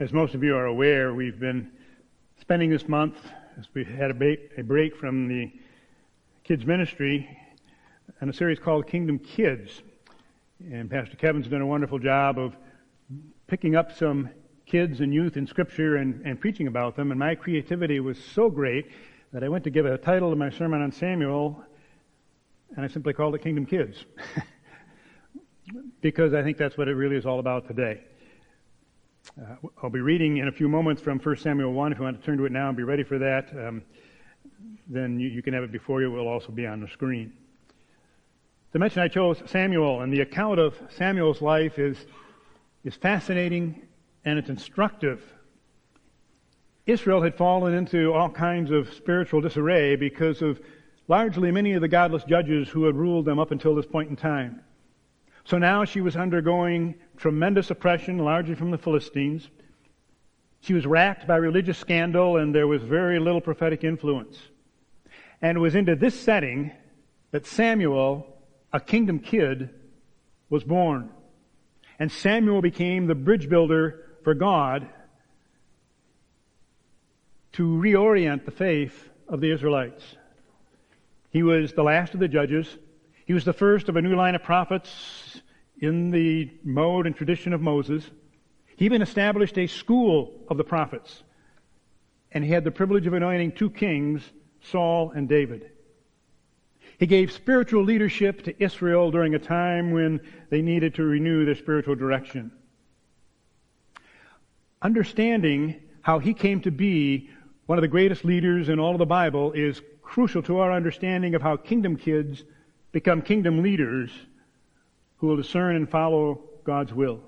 As most of you are aware, we've been spending this month, as we had a break, a break from the kids ministry, on a series called Kingdom Kids. And Pastor Kevin's done a wonderful job of picking up some kids and youth in Scripture and, and preaching about them. And my creativity was so great that I went to give a title to my sermon on Samuel, and I simply called it Kingdom Kids. because I think that's what it really is all about today. Uh, I'll be reading in a few moments from 1 Samuel 1. If you want to turn to it now and be ready for that, um, then you, you, can have it before you. It will also be on the screen. To mention, I chose Samuel, and the account of Samuel's life is, is fascinating and it's instructive. Israel had fallen into all kinds of spiritual disarray because of largely many of the godless judges who had ruled them up until this point in time. So now she was undergoing tremendous oppression, largely from the Philistines. She was racked by religious scandal, and there was very little prophetic influence. And it was into this setting that Samuel, a kingdom kid, was born. And Samuel became the bridge builder for God to reorient the faith of the Israelites. He was the last of the judges. He was the first of a new line of prophets in the mode and tradition of Moses. He even established a school of the prophets. And he had the privilege of anointing two kings, Saul and David. He gave spiritual leadership to Israel during a time when they needed to renew their spiritual direction. Understanding how he came to be one of the greatest leaders in all of the Bible is crucial to our understanding of how kingdom kids become kingdom leaders who will discern and follow God's will.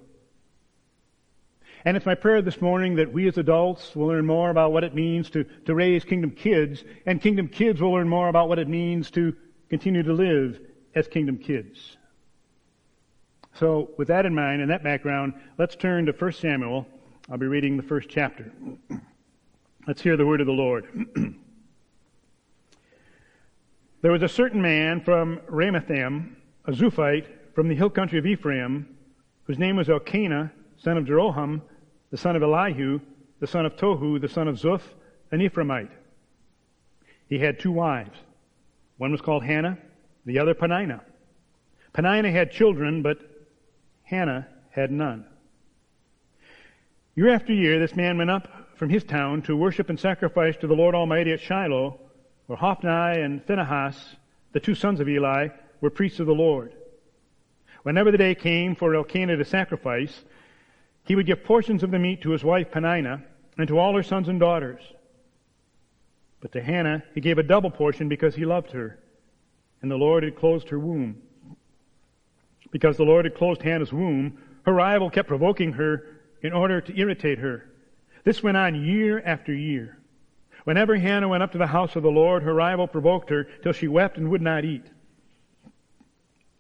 And it's my prayer this morning that we as adults will learn more about what it means to, to raise kingdom kids, and kingdom kids will learn more about what it means to continue to live as kingdom kids. So, with that in mind and that background, let's turn to 1 Samuel. I'll be reading the first chapter. Let's hear the word of the Lord. there was a certain man from Ramathaim, a Zuphite, from the hill country of Ephraim, whose name was Elkanah, son of Jeroham, the son of Elihu, the son of Tohu, the son of Zuph, an Ephraimite. He had two wives. One was called Hannah, the other Peninnah. Peninnah had children, but Hannah had none. Year after year, this man went up from his town to worship and sacrifice to the Lord Almighty at Shiloh, where Hophni and Phinehas, the two sons of Eli, were priests of the Lord. Whenever the day came for Elkanah to sacrifice, he would give portions of the meat to his wife Peninnah and to all her sons and daughters. But to Hannah he gave a double portion because he loved her, and the Lord had closed her womb. Because the Lord had closed Hannah's womb, her rival kept provoking her in order to irritate her. This went on year after year. Whenever Hannah went up to the house of the Lord, her rival provoked her till she wept and would not eat.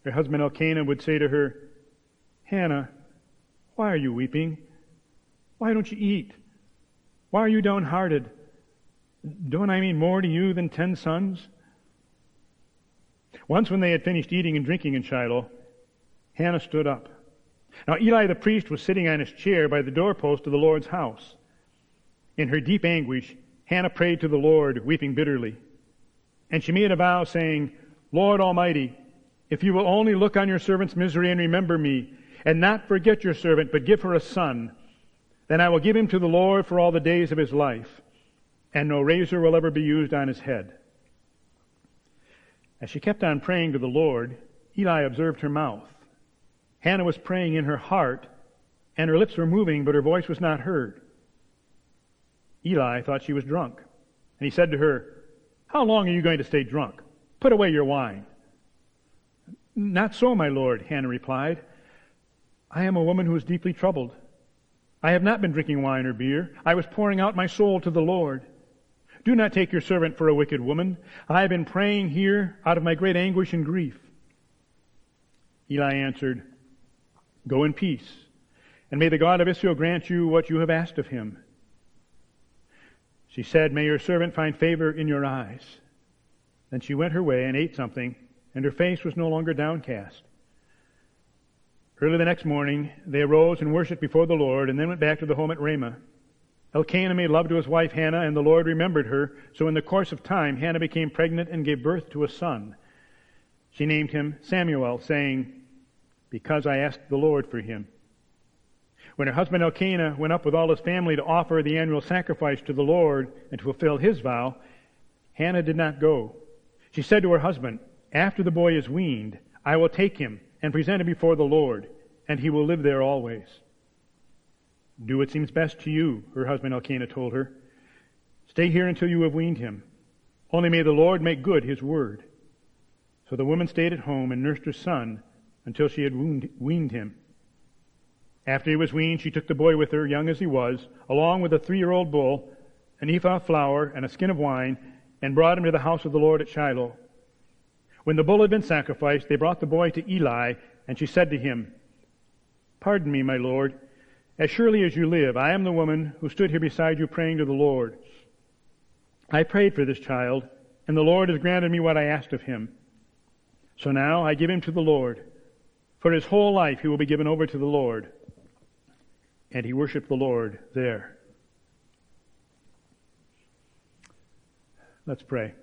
Her husband Elkanah would say to her, Hannah, why are you weeping? Why don't you eat? Why are you downhearted? Don't I mean more to you than ten sons? Once when they had finished eating and drinking in Shiloh, Hannah stood up. Now Eli the priest was sitting on his chair by the doorpost of the Lord's house. In her deep anguish, Hannah prayed to the Lord, weeping bitterly. And she made a vow saying, Lord Almighty, if you will only look on your servant's misery and remember me, and not forget your servant, but give her a son, then I will give him to the Lord for all the days of his life, and no razor will ever be used on his head. As she kept on praying to the Lord, Eli observed her mouth. Hannah was praying in her heart, and her lips were moving, but her voice was not heard. Eli thought she was drunk, and he said to her, How long are you going to stay drunk? Put away your wine. Not so, my lord, Hannah replied. I am a woman who is deeply troubled. I have not been drinking wine or beer. I was pouring out my soul to the Lord. Do not take your servant for a wicked woman. I have been praying here out of my great anguish and grief. Eli answered, Go in peace, and may the God of Israel grant you what you have asked of him. She said, May your servant find favor in your eyes. Then she went her way and ate something and her face was no longer downcast. Early the next morning, they arose and worshipped before the Lord, and then went back to the home at Ramah. Elkanah made love to his wife Hannah, and the Lord remembered her. So in the course of time, Hannah became pregnant and gave birth to a son. She named him Samuel, saying, Because I asked the Lord for him. When her husband Elkanah went up with all his family to offer the annual sacrifice to the Lord and to fulfill his vow, Hannah did not go. She said to her husband, After the boy is weaned, I will take him and present him before the Lord, and he will live there always. Do what seems best to you, her husband Elkanah told her. Stay here until you have weaned him. Only may the Lord make good his word. So the woman stayed at home and nursed her son until she had weaned him. After he was weaned, she took the boy with her, young as he was, along with a three-year-old bull, an ephah of flour, and a skin of wine, and brought him to the house of the Lord at Shiloh. When the bull had been sacrificed, they brought the boy to Eli, and she said to him, Pardon me, my Lord. As surely as you live, I am the woman who stood here beside you praying to the Lord. I prayed for this child, and the Lord has granted me what I asked of him. So now I give him to the Lord. For his whole life he will be given over to the Lord. And he worshiped the Lord there. Let's pray.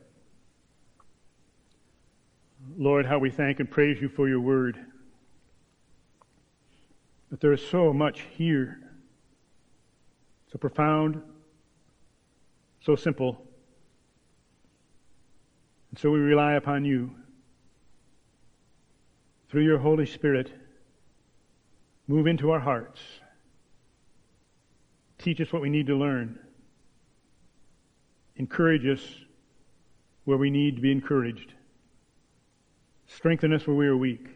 Lord, how we thank and praise you for your word. But there is so much here. So profound, so simple. And so we rely upon you. Through your Holy Spirit, move into our hearts. Teach us what we need to learn. Encourage us where we need to be encouraged. Strengthen us where we are weak.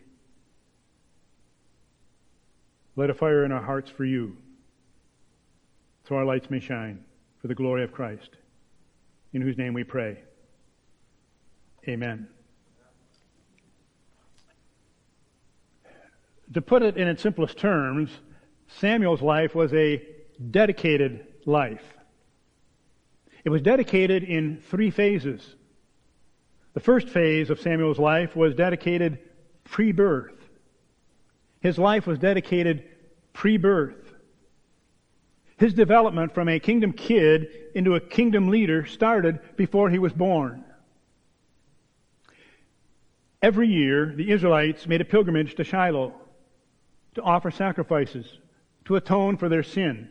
Light a fire in our hearts for you, so our lights may shine for the glory of Christ, in whose name we pray. Amen. To put it in its simplest terms, Samuel's life was a dedicated life. It was dedicated in three phases. The first phase of Samuel's life was dedicated pre-birth. His life was dedicated pre-birth. His development from a kingdom kid into a kingdom leader started before he was born. Every year, the Israelites made a pilgrimage to Shiloh to offer sacrifices, to atone for their sin,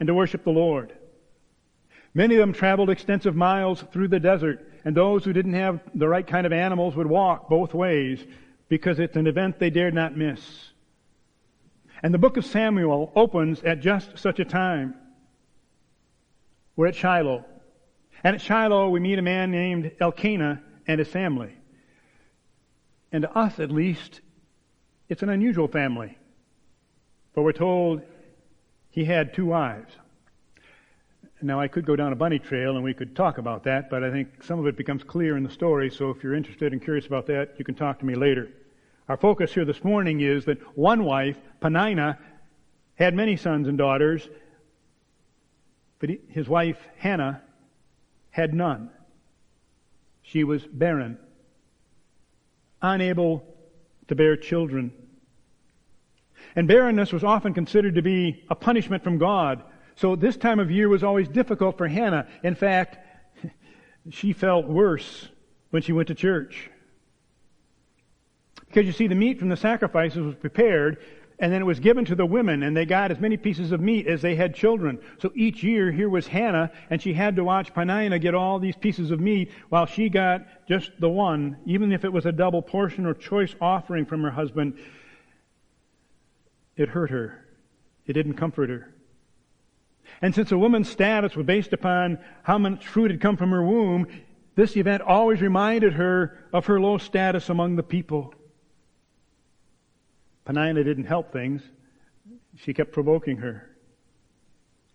and to worship the Lord. Many of them traveled extensive miles through the desert and those who didn't have the right kind of animals would walk both ways because it's an event they dared not miss. And the book of Samuel opens at just such a time. We're at Shiloh. And at Shiloh, we meet a man named Elkanah and his family. And to us, at least, it's an unusual family. For we're told he had two wives. Now, I could go down a bunny trail and we could talk about that, but I think some of it becomes clear in the story, so if you're interested and curious about that, you can talk to me later. Our focus here this morning is that one wife, Peninnah, had many sons and daughters, but his wife, Hannah, had none. She was barren, unable to bear children. And barrenness was often considered to be a punishment from God so this time of year was always difficult for Hannah. In fact, she felt worse when she went to church. Because you see, the meat from the sacrifices was prepared, and then it was given to the women, and they got as many pieces of meat as they had children. So each year, here was Hannah, and she had to watch Peninnah get all these pieces of meat, while she got just the one, even if it was a double portion or choice offering from her husband. It hurt her. It didn't comfort her. And since a woman's status was based upon how much fruit had come from her womb, this event always reminded her of her low status among the people. Peninnah didn't help things. She kept provoking her.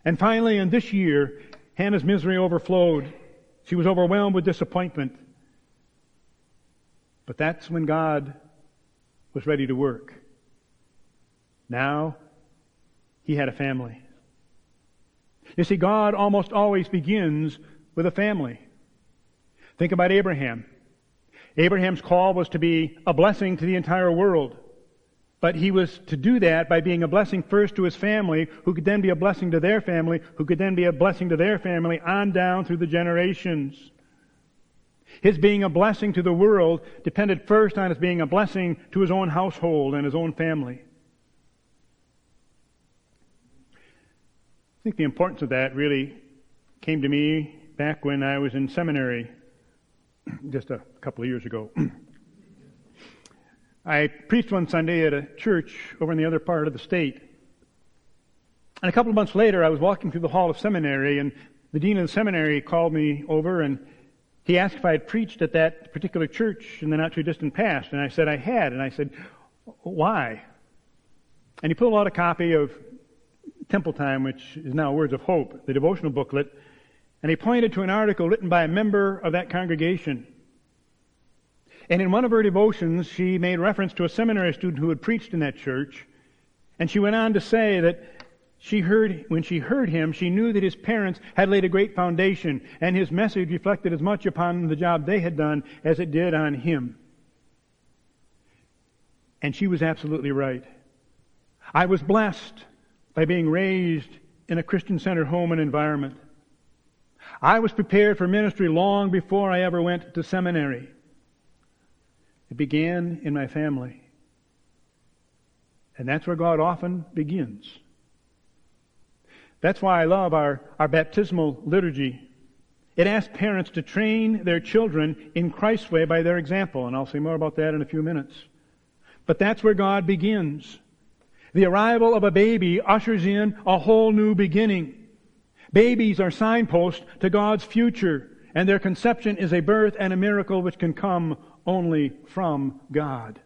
And finally, in this year, Hannah's misery overflowed. She was overwhelmed with disappointment. But that's when God was ready to work. Now, he had a family. You see, God almost always begins with a family. Think about Abraham. Abraham's call was to be a blessing to the entire world. But he was to do that by being a blessing first to his family, who could then be a blessing to their family, who could then be a blessing to their family, on down through the generations. His being a blessing to the world depended first on his being a blessing to his own household and his own family. Think the importance of that really came to me back when I was in seminary just a couple of years ago. I preached one Sunday at a church over in the other part of the state. And a couple of months later, I was walking through the hall of seminary, and the dean of the seminary called me over and he asked if I had preached at that particular church in the not too distant past. And I said I had. And I said, why? And he pulled out a copy of Temple Time, which is now Words of Hope, the devotional booklet, and he pointed to an article written by a member of that congregation. And in one of her devotions, she made reference to a seminary student who had preached in that church. And she went on to say that she heard, when she heard him, she knew that his parents had laid a great foundation, and his message reflected as much upon the job they had done as it did on him. And she was absolutely right. I was blessed by being raised in a Christian centered home and environment. I was prepared for ministry long before I ever went to seminary. It began in my family. And that's where God often begins. That's why I love our, our baptismal liturgy. It asks parents to train their children in Christ's way by their example, and I'll say more about that in a few minutes. But that's where God begins. The arrival of a baby ushers in a whole new beginning. Babies are signposts to God's future, and their conception is a birth and a miracle which can come only from God.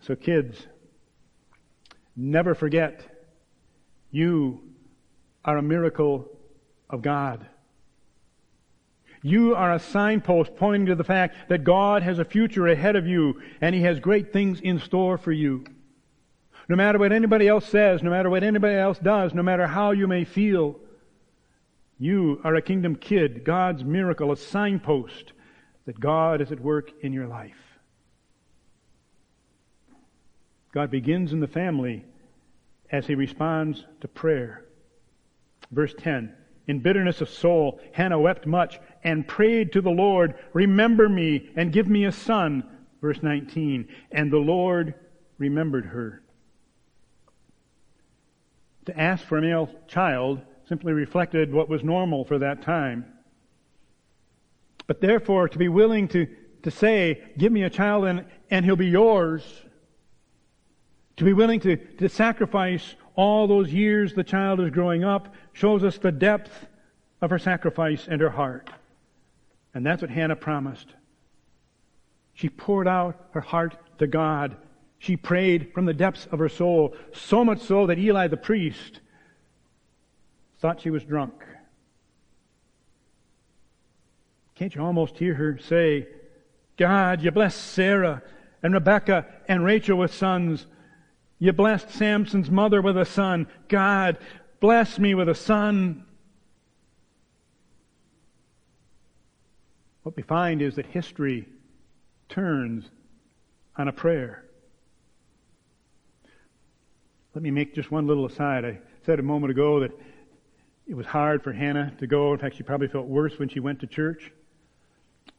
So, kids, never forget you are a miracle of God. You are a signpost pointing to the fact that God has a future ahead of you and He has great things in store for you. No matter what anybody else says, no matter what anybody else does, no matter how you may feel, you are a kingdom kid, God's miracle, a signpost that God is at work in your life. God begins in the family as he responds to prayer. Verse 10 In bitterness of soul, Hannah wept much and prayed to the Lord, Remember me and give me a son. Verse 19 And the Lord remembered her. To ask for a male child simply reflected what was normal for that time. But therefore, to be willing to, to say, give me a child and, and he'll be yours, to be willing to, to sacrifice all those years the child is growing up shows us the depth of her sacrifice and her heart. And that's what Hannah promised. She poured out her heart to God. She prayed from the depths of her soul, so much so that Eli the priest thought she was drunk. Can't you almost hear her say, God, you blessed Sarah and Rebecca and Rachel with sons. You blessed Samson's mother with a son. God, bless me with a son. What we find is that history turns on a prayer. Let me make just one little aside. I said a moment ago that it was hard for Hannah to go. In fact, she probably felt worse when she went to church.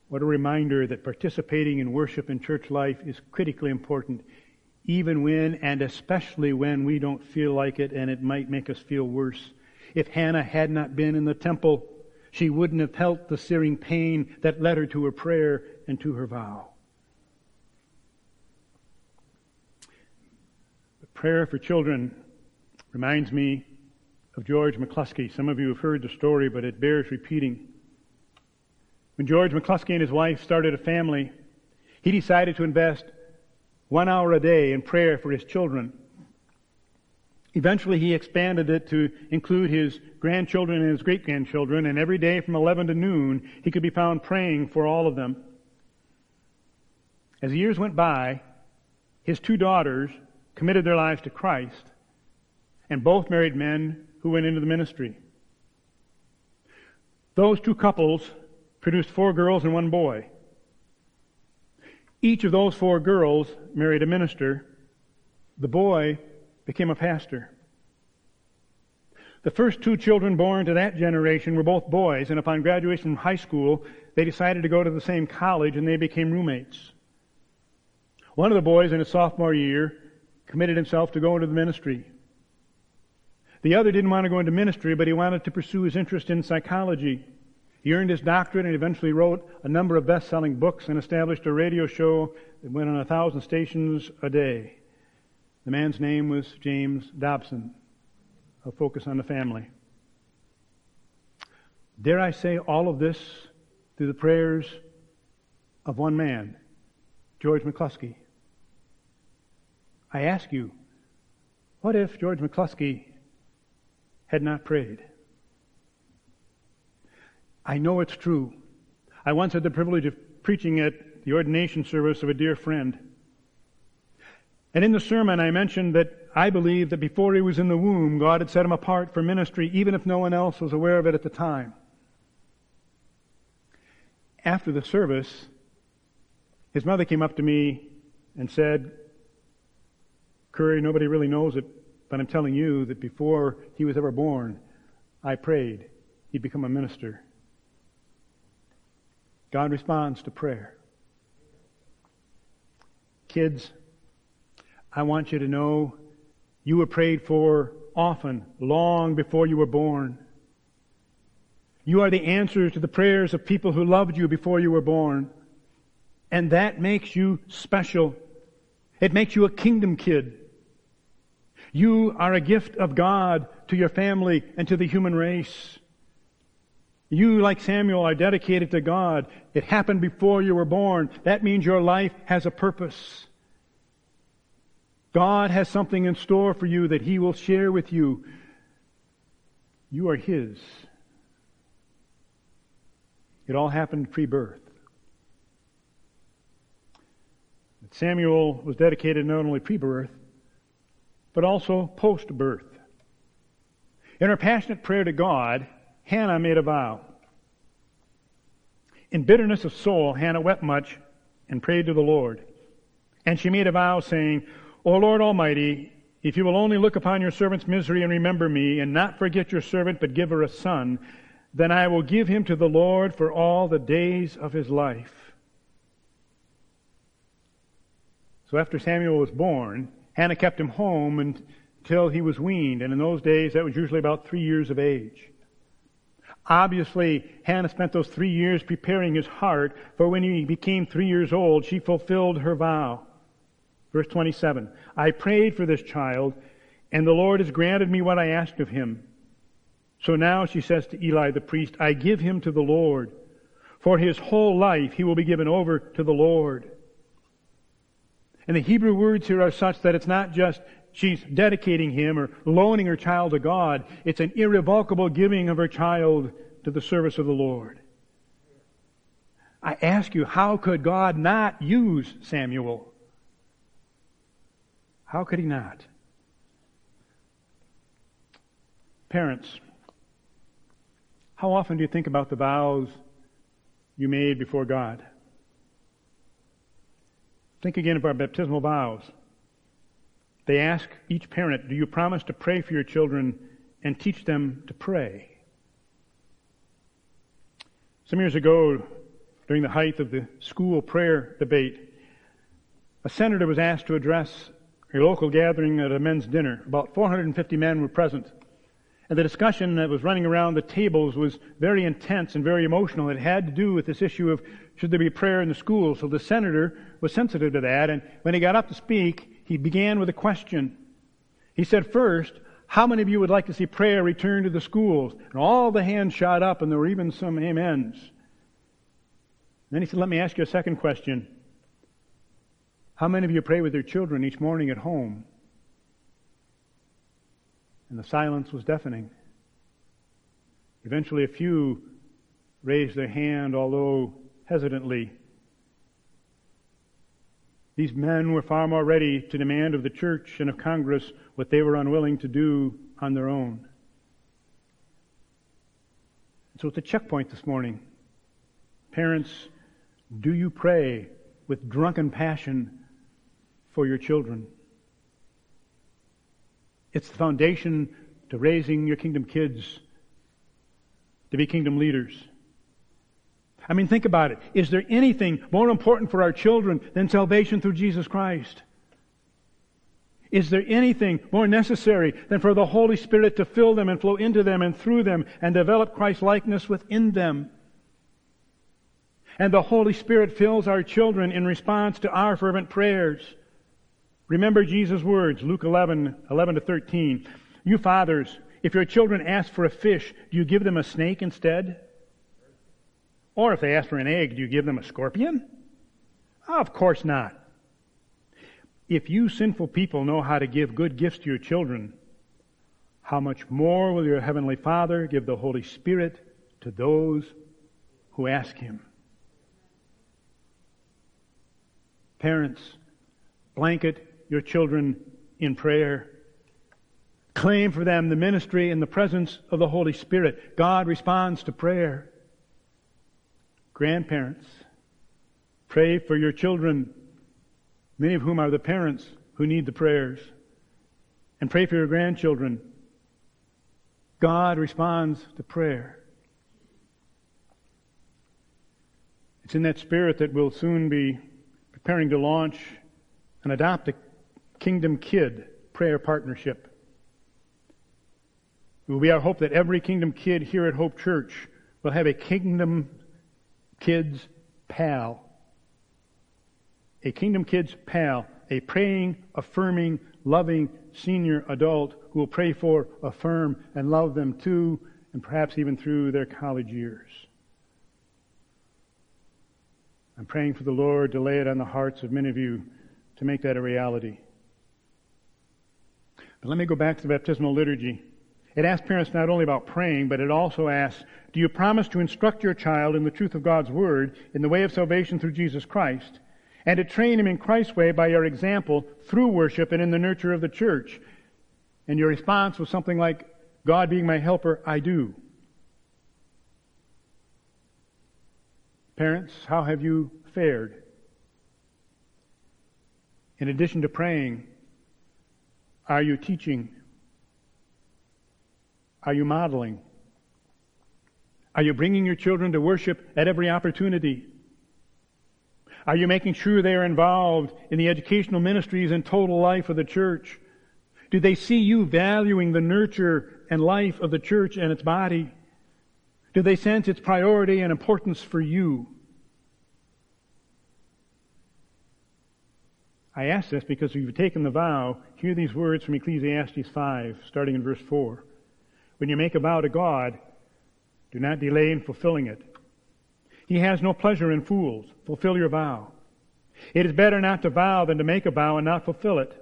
What a reminder that participating in worship and church life is critically important, even when and especially when we don't feel like it and it might make us feel worse. If Hannah had not been in the temple, she wouldn't have felt the searing pain that led her to her prayer and to her vow. The prayer for children reminds me of George McCluskey. Some of you have heard the story, but it bears repeating. When George McCluskey and his wife started a family, he decided to invest one hour a day in prayer for his children. Eventually, he expanded it to include his grandchildren and his great grandchildren, and every day from 11 to noon, he could be found praying for all of them. As the years went by, his two daughters committed their lives to Christ, and both married men who went into the ministry. Those two couples produced four girls and one boy. Each of those four girls married a minister. The boy became a pastor. The first two children born to that generation were both boys, and upon graduation from high school, they decided to go to the same college and they became roommates. One of the boys in his sophomore year committed himself to go into the ministry. The other didn't want to go into ministry, but he wanted to pursue his interest in psychology. He earned his doctorate and eventually wrote a number of best-selling books and established a radio show that went on a thousand stations a day. The man's name was James Dobson. I'll focus on the family. Dare I say all of this through the prayers of one man, George McCluskey. I ask you, what if George McCluskey had not prayed? I know it's true. I once had the privilege of preaching at the ordination service of a dear friend. And in the sermon, I mentioned that I believe that before he was in the womb, God had set him apart for ministry, even if no one else was aware of it at the time. After the service, his mother came up to me and said, Curry, nobody really knows it, but I'm telling you that before he was ever born, I prayed he'd become a minister. God responds to prayer. Kids, I want you to know you were prayed for often, long before you were born. You are the answer to the prayers of people who loved you before you were born. And that makes you special. It makes you a kingdom kid. You are a gift of God to your family and to the human race. You, like Samuel, are dedicated to God. It happened before you were born. That means your life has a purpose. God has something in store for you that He will share with you. You are His. It all happened pre birth. Samuel was dedicated not only pre birth, but also post birth. In her passionate prayer to God, Hannah made a vow. In bitterness of soul, Hannah wept much and prayed to the Lord. And she made a vow saying, O Lord Almighty, if you will only look upon your servant's misery and remember me, and not forget your servant, but give her a son, then I will give him to the Lord for all the days of his life. So after Samuel was born, Hannah kept him home until he was weaned, and in those days that was usually about three years of age. Obviously, Hannah spent those three years preparing his heart, for when he became three years old, she fulfilled her vow. Verse 27. I prayed for this child, and the Lord has granted me what I asked of him. So now she says to Eli the priest, I give him to the Lord. For his whole life he will be given over to the Lord. And the Hebrew words here are such that it's not just she's dedicating him or loaning her child to God. It's an irrevocable giving of her child to the service of the Lord. I ask you, how could God not use Samuel? How could he not? Parents, how often do you think about the vows you made before God? Think again of our baptismal vows. They ask each parent, do you promise to pray for your children and teach them to pray? Some years ago, during the height of the school prayer debate, a senator was asked to address a local gathering at a men's dinner. About 450 men were present. And the discussion that was running around the tables was very intense and very emotional. It had to do with this issue of should there be prayer in the school. So the senator was sensitive to that. And when he got up to speak, he began with a question. He said, First, how many of you would like to see prayer return to the schools? And all the hands shot up, and there were even some amens. Then he said, Let me ask you a second question. How many of you pray with your children each morning at home? And the silence was deafening. Eventually, a few raised their hand, although hesitantly. These men were far more ready to demand of the church and of Congress what they were unwilling to do on their own. So it's a checkpoint this morning. Parents, do you pray with drunken passion for your children. It's the foundation to raising your kingdom kids to be kingdom leaders. I mean, think about it. Is there anything more important for our children than salvation through Jesus Christ? Is there anything more necessary than for the Holy Spirit to fill them and flow into them and through them and develop Christ likeness within them? And the Holy Spirit fills our children in response to our fervent prayers. Remember Jesus' words, Luke 11, 11 to 13. You fathers, if your children ask for a fish, do you give them a snake instead? Or if they ask for an egg, do you give them a scorpion? of course not. If you sinful people know how to give good gifts to your children, how much more will your heavenly Father give the Holy Spirit to those who ask Him? Parents, blanket your children in prayer. Claim for them the ministry and the presence of the Holy Spirit. God responds to prayer. Grandparents, pray for your children, many of whom are the parents who need the prayers. And pray for your grandchildren. God responds to prayer. It's in that spirit that we'll soon be preparing to launch and adopt a Kingdom Kid prayer partnership. It will be our hope that every Kingdom Kid here at Hope Church will have a Kingdom Kids pal. A Kingdom Kids pal, a praying, affirming, loving senior adult who will pray for, affirm, and love them too, and perhaps even through their college years. I'm praying for the Lord to lay it on the hearts of many of you to make that a reality. But let me go back to the baptismal liturgy. It asks parents not only about praying, but it also asks, do you promise to instruct your child in the truth of God's Word, in the way of salvation through Jesus Christ, and to train him in Christ's way by your example through worship and in the nurture of the church? And your response was something like, God being my helper, I do. Parents, how have you fared? In addition to praying, are you teaching? Are you modeling? Are you bringing your children to worship at every opportunity? Are you making sure they are involved in the educational ministries and total life of the church? Do they see you valuing the nurture and life of the church and its body? Do they sense its priority and importance for you? I ask this because if you've taken the vow, hear these words from Ecclesiastes 5, starting in verse 4. When you make a vow to God, do not delay in fulfilling it. He has no pleasure in fools. Fulfill your vow. It is better not to vow than to make a vow and not fulfill it.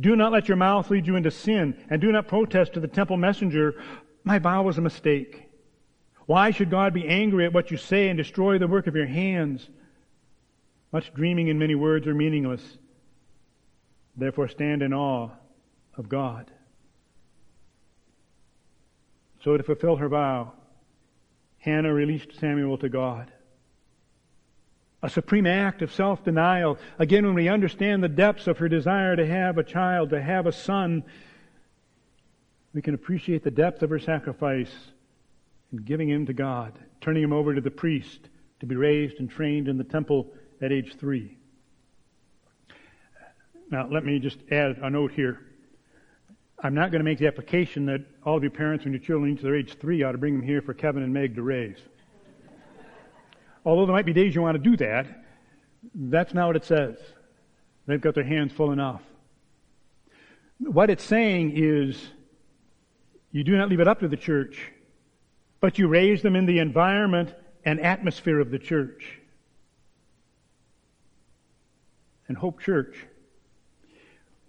Do not let your mouth lead you into sin, and do not protest to the temple messenger, My vow was a mistake. Why should God be angry at what you say and destroy the work of your hands? Much dreaming and many words are meaningless. Therefore, stand in awe of God. So, to fulfill her vow, Hannah released Samuel to God. A supreme act of self denial. Again, when we understand the depths of her desire to have a child, to have a son, we can appreciate the depth of her sacrifice in giving him to God, turning him over to the priest to be raised and trained in the temple at age three. Now, let me just add a note here. I'm not going to make the application that all of your parents, when your children reach their age three, ought to bring them here for Kevin and Meg to raise. Although there might be days you want to do that, that's not what it says. They've got their hands full enough. What it's saying is, you do not leave it up to the church, but you raise them in the environment and atmosphere of the church. And Hope Church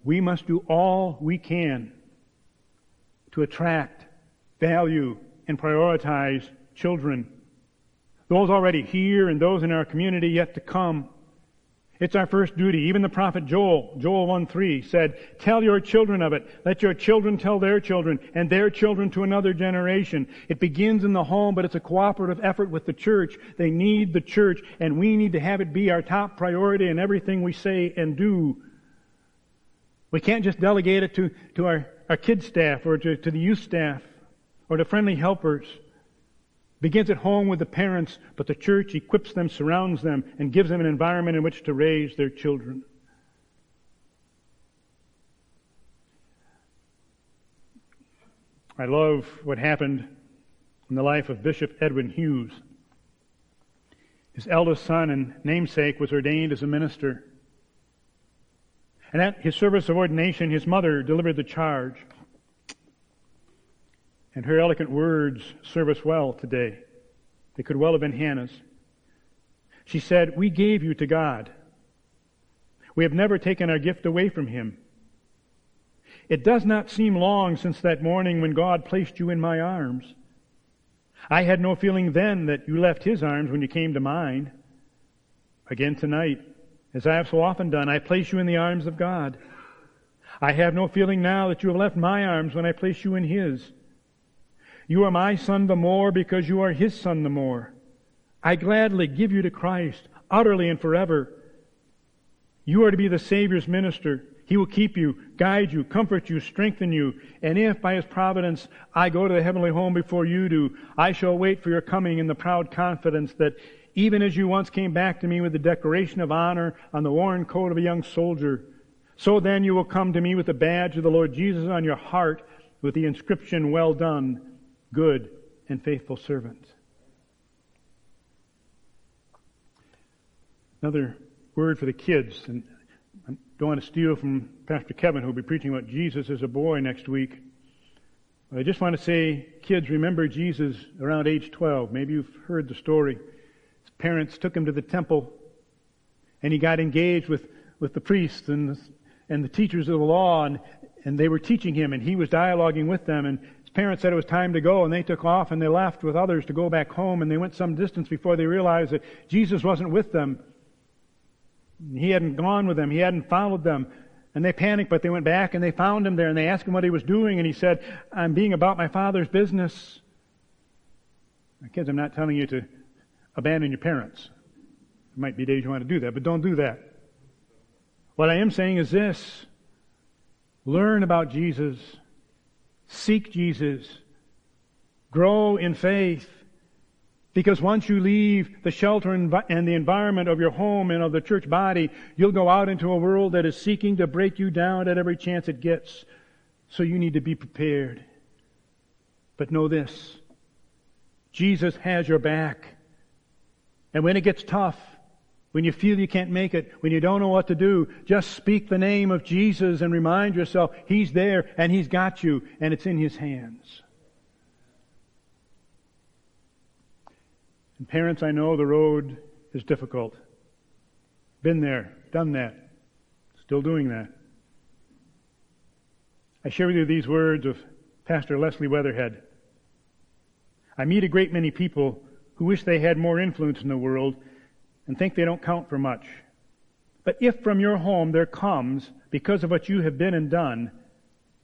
we must do all we can to attract, value, and prioritize children. Those already here and those in our community yet to come. It's our first duty. Even the prophet Joel, Joel 1-3 said, tell your children of it. Let your children tell their children and their children to another generation. It begins in the home, but it's a cooperative effort with the church. They need the church and we need to have it be our top priority in everything we say and do. We can't just delegate it to, to our, our kids staff or to, to the youth staff or to friendly helpers begins at home with the parents, but the church equips them, surrounds them, and gives them an environment in which to raise their children. I love what happened in the life of Bishop Edwin Hughes. His eldest son and namesake was ordained as a minister. And at his service of ordination, his mother delivered the charge. And her eloquent words serve us well today. They could well have been Hannah's. She said, We gave you to God. We have never taken our gift away from Him. It does not seem long since that morning when God placed you in my arms. I had no feeling then that you left His arms when you came to mine. Again tonight, as I have so often done, I place you in the arms of God. I have no feeling now that you have left my arms when I place you in His. You are my son the more because you are his son the more. I gladly give you to Christ, utterly and forever. You are to be the Savior's minister. He will keep you, guide you, comfort you, strengthen you. And if by His providence I go to the heavenly home before you do, I shall wait for your coming in the proud confidence that even as you once came back to me with the declaration of honor on the worn coat of a young soldier, so then you will come to me with the badge of the Lord Jesus on your heart with the inscription, well done, good and faithful servant. Another word for the kids, and I don't want to steal from Pastor Kevin, who'll be preaching about Jesus as a boy next week. But I just want to say, kids, remember Jesus around age 12. Maybe you've heard the story. Parents took him to the temple, and he got engaged with, with the priests and the, and the teachers of the law, and, and they were teaching him, and he was dialoguing with them, and his parents said it was time to go, and they took off and they left with others to go back home, and they went some distance before they realized that Jesus wasn't with them. He hadn't gone with them. He hadn't followed them. And they panicked, but they went back and they found him there and they asked him what he was doing, and he said, I'm being about my father's business. Kids, I'm not telling you to abandon your parents. There might be days you want to do that, but don't do that. What I am saying is this learn about Jesus Seek Jesus. Grow in faith. Because once you leave the shelter and the environment of your home and of the church body, you'll go out into a world that is seeking to break you down at every chance it gets. So you need to be prepared. But know this. Jesus has your back. And when it gets tough, when you feel you can't make it, when you don't know what to do, just speak the name of Jesus and remind yourself He's there and He's got you and it's in His hands. And parents, I know the road is difficult. Been there, done that, still doing that. I share with you these words of Pastor Leslie Weatherhead. I meet a great many people who wish they had more influence in the world and think they don't count for much. But if from your home there comes, because of what you have been and done,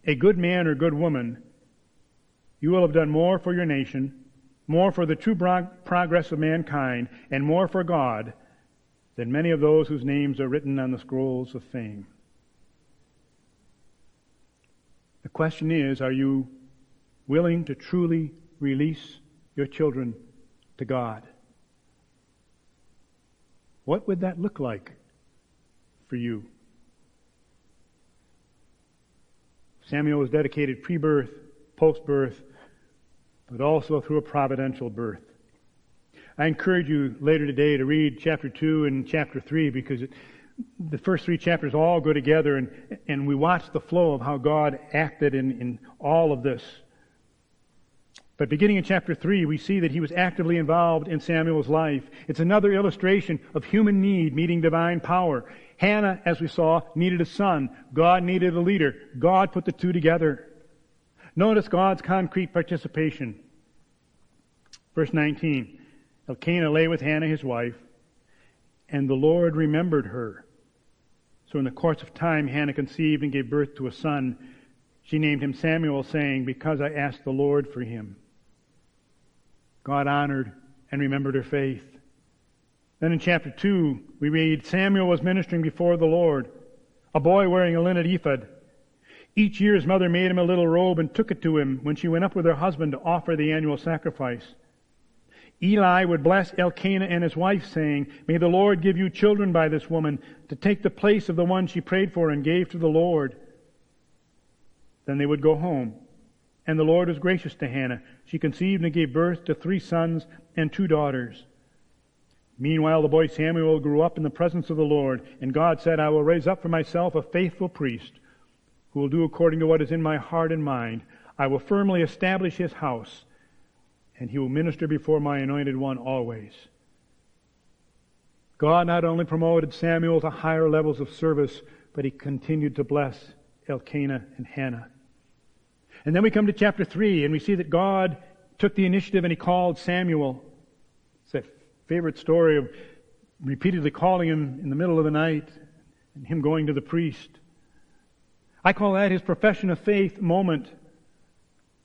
a good man or good woman, you will have done more for your nation, more for the true progress of mankind, and more for God than many of those whose names are written on the scrolls of fame. The question is, are you willing to truly release your children to God? What would that look like for you? Samuel was dedicated pre birth, post birth, but also through a providential birth. I encourage you later today to read chapter 2 and chapter 3 because it, the first three chapters all go together and, and we watch the flow of how God acted in, in all of this. But beginning in chapter 3, we see that he was actively involved in Samuel's life. It's another illustration of human need meeting divine power. Hannah, as we saw, needed a son. God needed a leader. God put the two together. Notice God's concrete participation. Verse 19. Elkanah lay with Hannah his wife, and the Lord remembered her. So in the course of time, Hannah conceived and gave birth to a son. She named him Samuel, saying, Because I asked the Lord for him. God honored and remembered her faith. Then in chapter 2, we read Samuel was ministering before the Lord, a boy wearing a linen ephod. Each year his mother made him a little robe and took it to him when she went up with her husband to offer the annual sacrifice. Eli would bless Elkanah and his wife, saying, May the Lord give you children by this woman to take the place of the one she prayed for and gave to the Lord. Then they would go home. And the Lord was gracious to Hannah. She conceived and gave birth to three sons and two daughters. Meanwhile, the boy Samuel grew up in the presence of the Lord, and God said, I will raise up for myself a faithful priest who will do according to what is in my heart and mind. I will firmly establish his house, and he will minister before my anointed one always. God not only promoted Samuel to higher levels of service, but he continued to bless Elkanah and Hannah. And then we come to chapter 3, and we see that God took the initiative and he called Samuel. It's that favorite story of repeatedly calling him in the middle of the night and him going to the priest. I call that his profession of faith moment.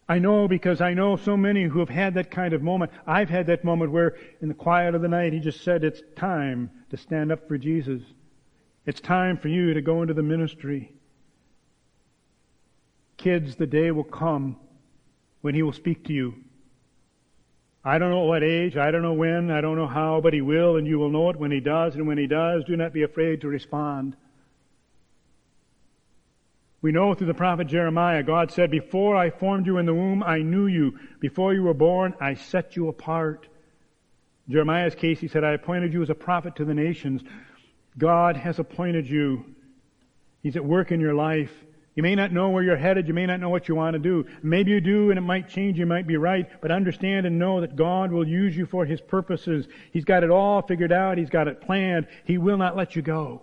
I know because I know so many who have had that kind of moment. I've had that moment where in the quiet of the night he just said, it's time to stand up for Jesus. It's time for you to go into the ministry. Kids, the day will come when He will speak to you. I don't know what age, I don't know when, I don't know how, but He will, and you will know it when He does, and when He does, do not be afraid to respond. We know through the prophet Jeremiah, God said, Before I formed you in the womb, I knew you. Before you were born, I set you apart. Jeremiah's case, he said, I appointed you as a prophet to the nations. God has appointed you. He's at work in your life. You may not know where you're headed. You may not know what you want to do. Maybe you do and it might change. You might be right. But understand and know that God will use you for His purposes. He's got it all figured out. He's got it planned. He will not let you go.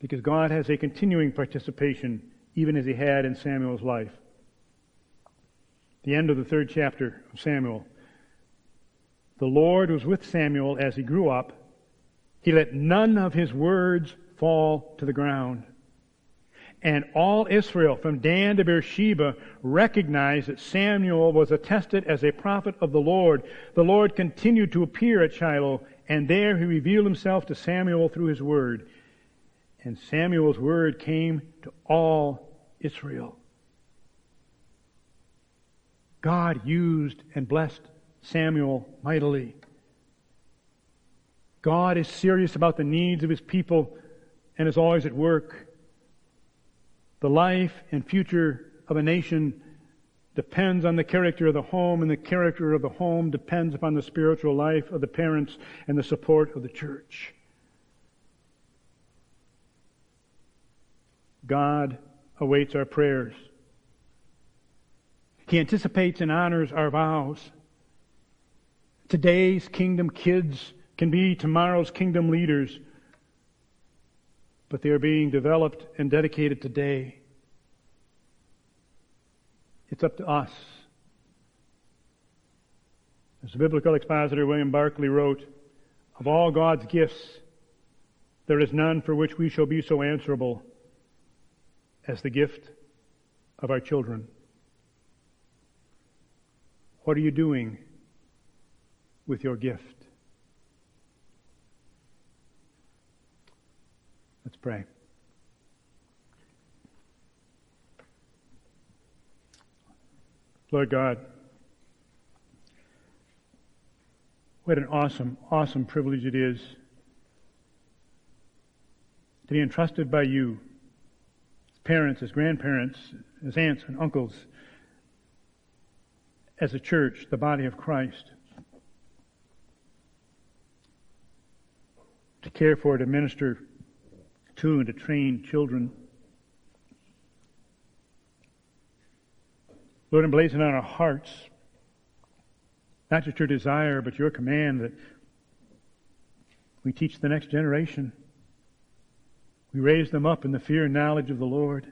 Because God has a continuing participation, even as He had in Samuel's life. The end of the third chapter of Samuel. The Lord was with Samuel as he grew up. He let none of his words fall to the ground. And all Israel, from Dan to Beersheba, recognized that Samuel was attested as a prophet of the Lord. The Lord continued to appear at Shiloh, and there he revealed himself to Samuel through his word. And Samuel's word came to all Israel. God used and blessed Samuel mightily. God is serious about the needs of his people and is always at work. The life and future of a nation depends on the character of the home, and the character of the home depends upon the spiritual life of the parents and the support of the church. God awaits our prayers. He anticipates and honors our vows. Today's kingdom kids can be tomorrow's kingdom leaders but they are being developed and dedicated today. It's up to us. As the biblical expositor William Barclay wrote, of all God's gifts, there is none for which we shall be so answerable as the gift of our children. What are you doing with your gift? Let's pray. Lord God, what an awesome, awesome privilege it is to be entrusted by you, as parents, as grandparents, as aunts and uncles, as a church, the body of Christ, to care for, to minister to and to train children. Lord, emblazon on our hearts not just your desire, but your command that we teach the next generation. We raise them up in the fear and knowledge of the Lord.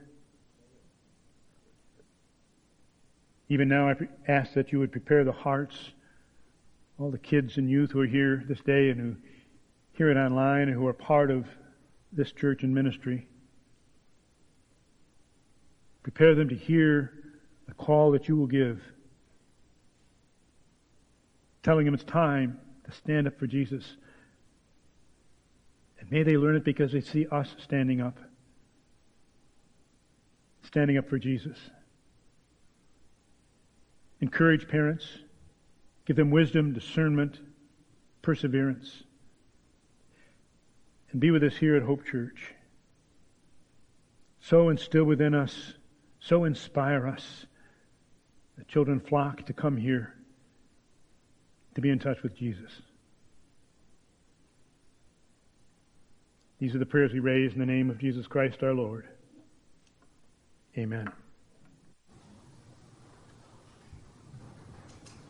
Even now, I ask that you would prepare the hearts, all the kids and youth who are here this day and who hear it online and who are part of this church and ministry. Prepare them to hear the call that you will give, telling them it's time to stand up for Jesus. And may they learn it because they see us standing up, standing up for Jesus. Encourage parents, give them wisdom, discernment, perseverance. And be with us here at Hope Church. So instill within us, so inspire us that children flock to come here to be in touch with Jesus. These are the prayers we raise in the name of Jesus Christ our Lord. Amen.